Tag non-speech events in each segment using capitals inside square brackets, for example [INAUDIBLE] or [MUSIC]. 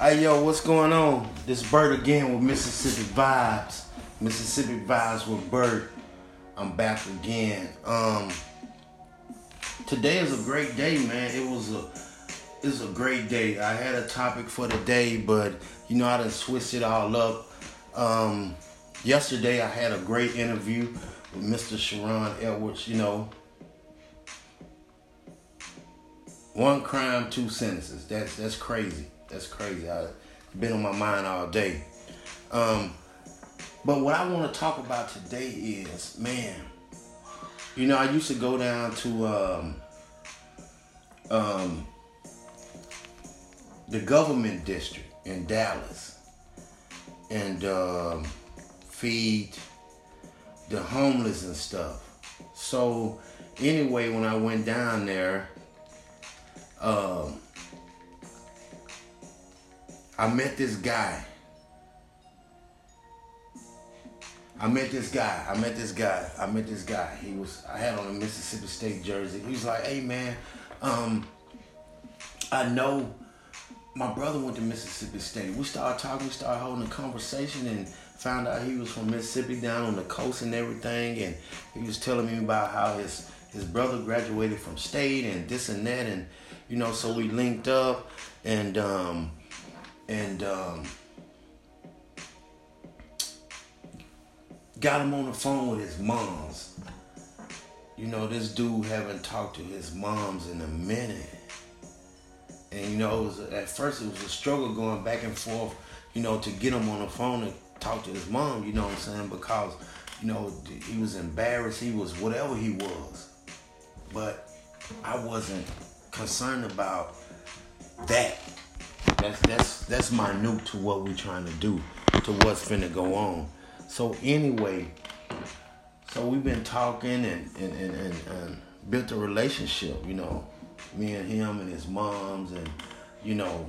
Hey yo, what's going on? This Bert again with Mississippi Vibes. Mississippi Vibes with Bert. I'm back again. Um today is a great day, man. It was a it's a great day. I had a topic for the day, but you know I done switched it all up. Um yesterday I had a great interview with Mr. Sharon Edwards, you know. One crime, two sentences. That's that's crazy. That's crazy. I've been on my mind all day. Um, but what I want to talk about today is, man, you know, I used to go down to um, um, the government district in Dallas and um, feed the homeless and stuff. So anyway, when I went down there, um, I met this guy. I met this guy. I met this guy. I met this guy. He was I had on a Mississippi State jersey. He was like, "Hey man, um, I know my brother went to Mississippi State. We started talking, we started holding a conversation, and found out he was from Mississippi, down on the coast and everything. And he was telling me about how his his brother graduated from state and this and that, and you know, so we linked up, and um, and um, got him on the phone with his moms. You know, this dude haven't talked to his moms in a minute. And you know, it was, at first it was a struggle going back and forth, you know, to get him on the phone and talk to his mom, you know what I'm saying? Because, you know, he was embarrassed, he was whatever he was. But I wasn't concerned about that. That's that's that's minute to what we're trying to do, to what's finna go on. So anyway, so we've been talking and and, and, and, and built a relationship, you know, me and him and his moms and you know.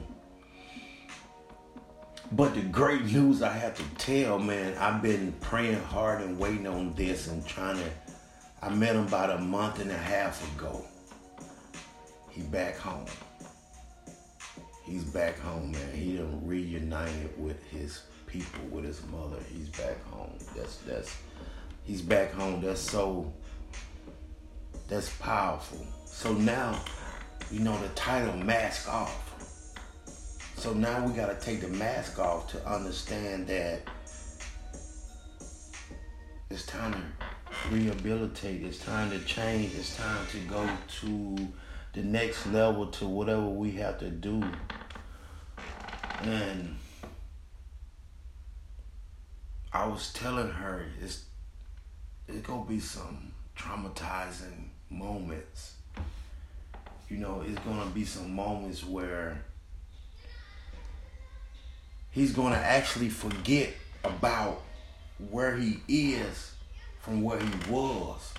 But the great news I have to tell, man, I've been praying hard and waiting on this and trying to. I met him about a month and a half ago. He back home he's back home, man. He done reunited with his people, with his mother. He's back home. That's that's he's back home. That's so that's powerful. So now, you know, the title mask off. So now we gotta take the mask off to understand that it's time to rehabilitate, it's time to change, it's time to go to the next level to whatever we have to do and I was telling her it's it's gonna be some traumatizing moments. You know, it's gonna be some moments where he's gonna actually forget about where he is from where he was.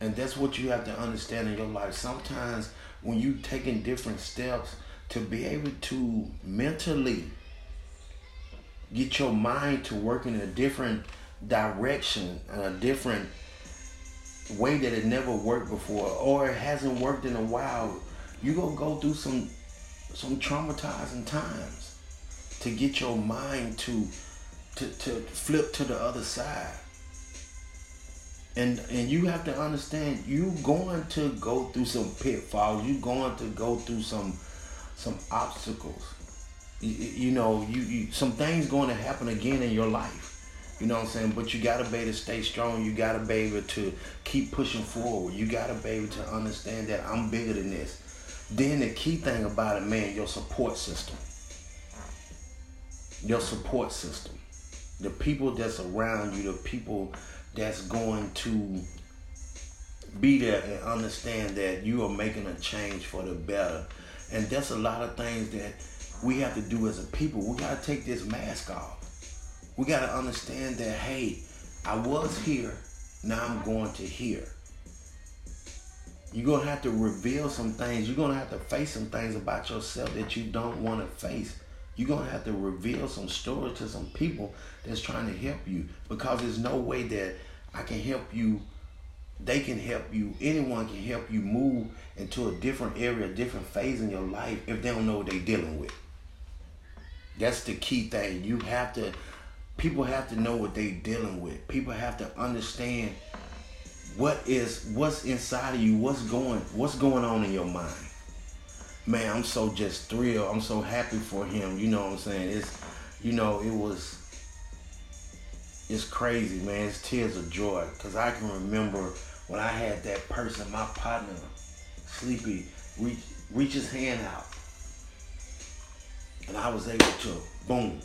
And that's what you have to understand in your life. Sometimes when you taking different steps, to be able to mentally get your mind to work in a different direction and a different way that it never worked before or it hasn't worked in a while. You're gonna go through some some traumatizing times to get your mind to to, to flip to the other side. And and you have to understand you going to go through some pitfalls you going to go through some some obstacles. You, you know, you, you some things going to happen again in your life. You know what I'm saying? But you gotta be able to stay strong. You gotta be able to keep pushing forward. You gotta be able to understand that I'm bigger than this. Then the key thing about it, man, your support system. Your support system. The people that's around you, the people that's going to be there and understand that you are making a change for the better and that's a lot of things that we have to do as a people. We got to take this mask off. We got to understand that, hey, I was here, now I'm going to here. You're going to have to reveal some things. You're going to have to face some things about yourself that you don't want to face. You're going to have to reveal some stories to some people that's trying to help you because there's no way that I can help you they can help you. Anyone can help you move into a different area, a different phase in your life if they don't know what they're dealing with. That's the key thing. You have to people have to know what they're dealing with. People have to understand what is what's inside of you, what's going what's going on in your mind. Man, I'm so just thrilled. I'm so happy for him. You know what I'm saying? It's you know, it was it's crazy, man. It's tears of joy. Cause I can remember when I had that person, my partner, Sleepy, reach reach his hand out. And I was able to boom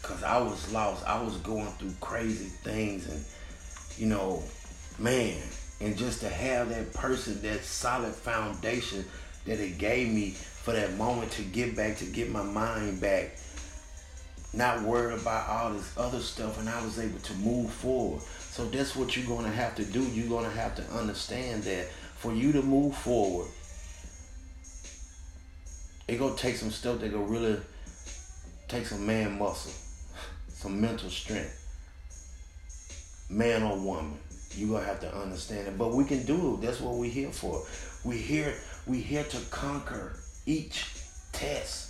because I was lost. I was going through crazy things, and you know, man, and just to have that person, that solid foundation that it gave me for that moment to get back, to get my mind back, not worried about all this other stuff, and I was able to move forward. So that's what you're going to have to do. You're going to have to understand that for you to move forward, it gonna take some stuff that gonna really take some man muscle [LAUGHS] some mental strength. Man or woman. You're gonna have to understand it. But we can do it. That's what we're here for. We're here, we're here to conquer each test.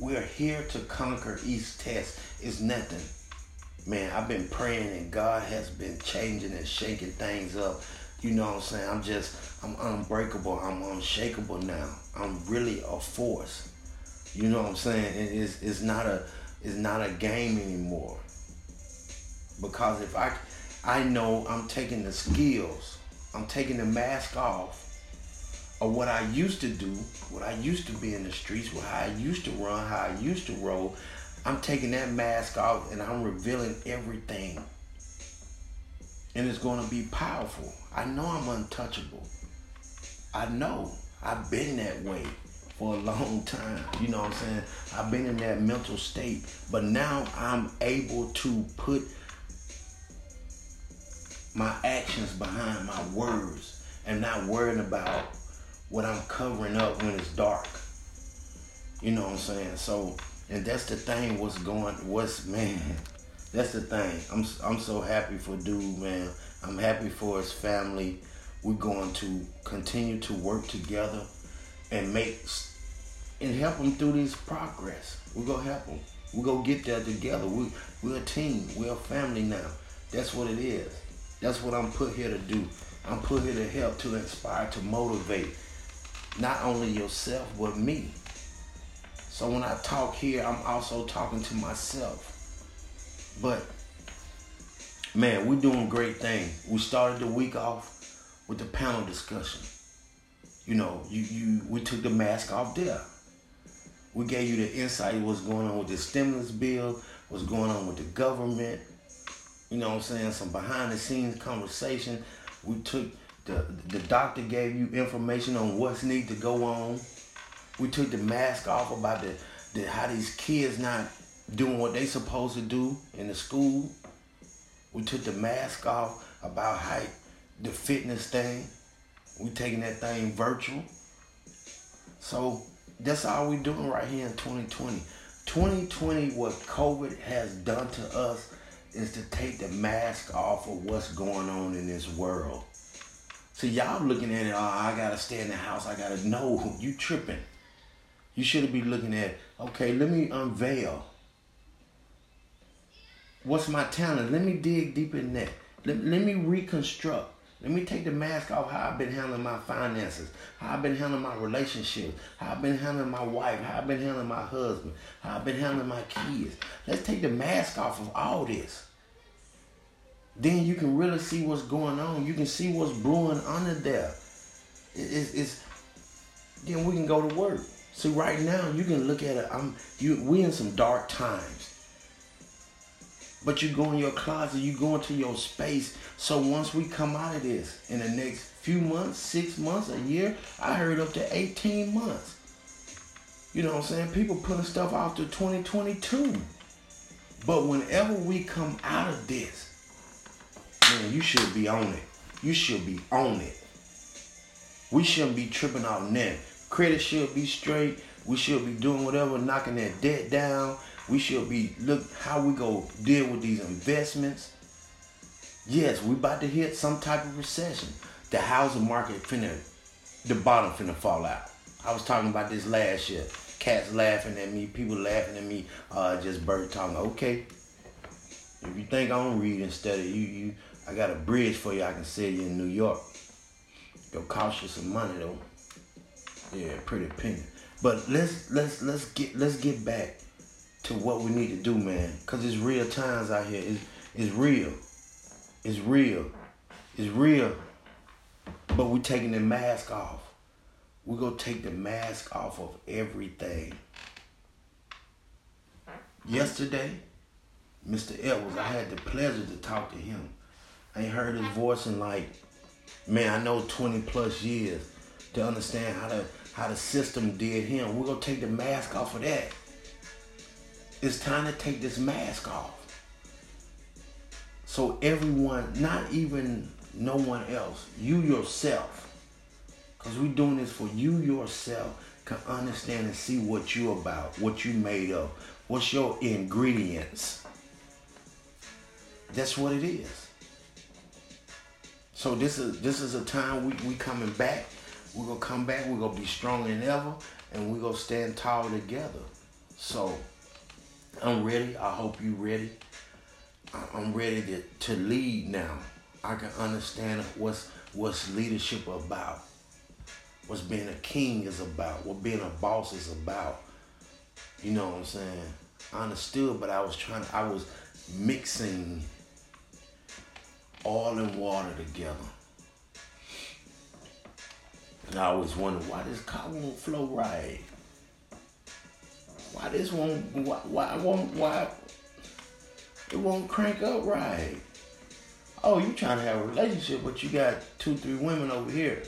We're here to conquer each test. It's nothing. Man, I've been praying and God has been changing and shaking things up. You know what I'm saying? I'm just, I'm unbreakable. I'm unshakable now. I'm really a force. You know what I'm saying? It's, it's not a, it's not a game anymore. Because if I, I know I'm taking the skills, I'm taking the mask off of what I used to do, what I used to be in the streets, what I used to run, how I used to roll. I'm taking that mask off and I'm revealing everything. And it's going to be powerful. I know I'm untouchable. I know. I've been that way for a [LAUGHS] long time. You know what I'm saying? I've been in that mental state, but now I'm able to put my actions behind my words and not worrying about what I'm covering up when it's dark. You know what I'm saying? So, and that's the thing. What's going? What's man? [LAUGHS] That's the thing. I'm I'm so happy for dude, man. I'm happy for his family. We're going to continue to work together and make and help them through this progress. We're gonna help them. We're gonna get there together. We we're a team. We're a family now. That's what it is. That's what I'm put here to do. I'm put here to help, to inspire, to motivate. Not only yourself, but me. So when I talk here, I'm also talking to myself. But man, we're doing great things. We started the week off with the panel discussion. You know, you you we took the mask off there. We gave you the insight of what's going on with the stimulus bill, what's going on with the government. You know what I'm saying? Some behind the scenes conversation. We took the the doctor gave you information on what's need to go on. We took the mask off about the, the how these kids not doing what they supposed to do in the school. We took the mask off about how the fitness thing. We taking that thing virtual. So that's all we doing right here in 2020. 2020, what COVID has done to us is to take the mask off of what's going on in this world. So y'all looking at it, oh, I gotta stay in the house, I gotta know you tripping. You should be looking at, okay, let me unveil. What's my talent? Let me dig deep in that. Let, let me reconstruct. Let me take the mask off how I've been handling my finances, how I've been handling my relationships, how I've been handling my wife, how I've been handling my husband, how I've been handling my kids. Let's take the mask off of all this. Then you can really see what's going on. You can see what's brewing under there. It's, it's then we can go to work. See, right now you can look at it. I'm you. We in some dark times. But you go in your closet, you go into your space. So once we come out of this in the next few months, six months, a year, I heard up to 18 months. You know what I'm saying? People putting stuff off to 2022. But whenever we come out of this, man, you should be on it. You should be on it. We shouldn't be tripping out net. Credit should be straight. We should be doing whatever, knocking that debt down. We should be look how we go deal with these investments. Yes, we about to hit some type of recession. The housing market finna, the bottom finna fall out. I was talking about this last year. Cats laughing at me, people laughing at me, uh, just Bert talking. Okay. If you think I don't read instead of you, you I got a bridge for you I can sell you in New York. It'll cost you some money though. Yeah, pretty penny. But let's let's let's get let's get back to what we need to do, man. Cause it's real times out here. It's it's real. It's real. It's real. But we're taking the mask off. We're gonna take the mask off of everything. Yesterday, Mr. Edwards, I had the pleasure to talk to him. I ain't heard his voice in like, man, I know 20 plus years to understand how the how the system did him. We're gonna take the mask off of that. It's time to take this mask off. So everyone, not even no one else, you yourself, because we're doing this for you yourself, can understand and see what you about, what you made of, what's your ingredients. That's what it is. So this is this is a time we we coming back. We're gonna come back. We're gonna be stronger than ever, and we're gonna stand tall together. So I'm ready. I hope you ready. I'm ready to, to lead now. I can understand what's what's leadership about. What's being a king is about. What being a boss is about. You know what I'm saying? I understood, but I was trying. I was mixing oil and water together. And I always wonder why this car won't flow right. Why this won't why why won't why it won't crank up right. Oh, you trying to have a relationship, but you got two, three women over here.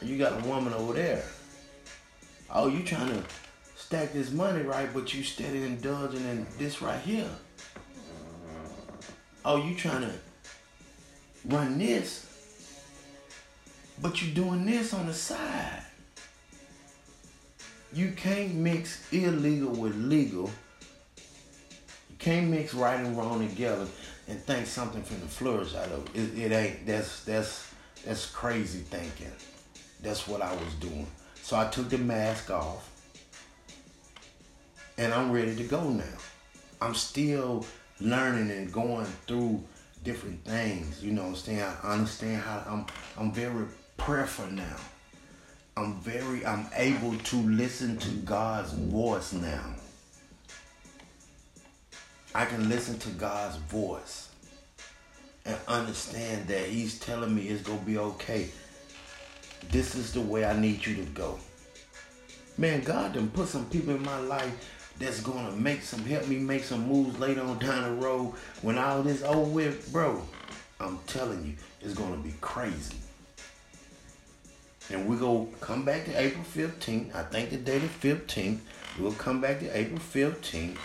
And you got a woman over there. Oh, you trying to stack this money right, but you steady indulging in this right here. Oh, you trying to run this, but you're doing this on the side. You can't mix illegal with legal. You can't mix right and wrong together and think something from the flourish out of it. it. It ain't. That's that's that's crazy thinking. That's what I was doing. So I took the mask off, and I'm ready to go now. I'm still learning and going through different things. You know what I'm saying? I understand how I'm I'm very prayerful now. I'm very I'm able to listen to God's voice now. I can listen to God's voice and understand that He's telling me it's gonna be okay. This is the way I need you to go. Man, God done put some people in my life that's gonna make some help me make some moves later on down the road when all this over with, bro. I'm telling you, it's gonna be crazy. And we go come back to April 15th. I think the date is 15th. We'll come back to April 15th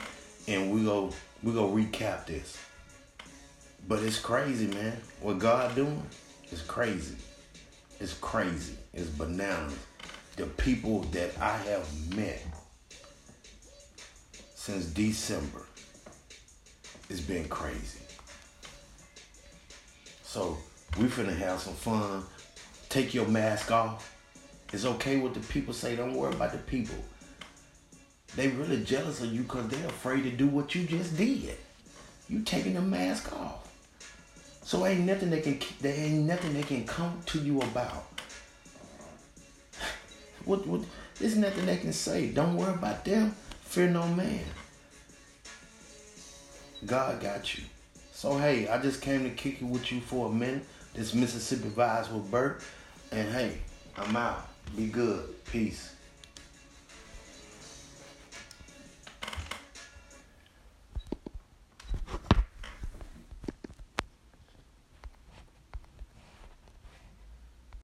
and we go we go recap this. But it's crazy, man. What God doing is crazy. It's crazy. It's bananas. The people that I have met since December. It's been crazy. So we finna have some fun. Take your mask off. It's okay what the people say. Don't worry about the people. They really jealous of you because they're afraid to do what you just did. You taking the mask off. So ain't nothing they can there ain't nothing they can come to you about. [SIGHS] What what there's nothing they can say. Don't worry about them. Fear no man. God got you. So hey, I just came to kick it with you for a minute. This Mississippi Vibes with Bert. And hey, I'm out. Be good. Peace.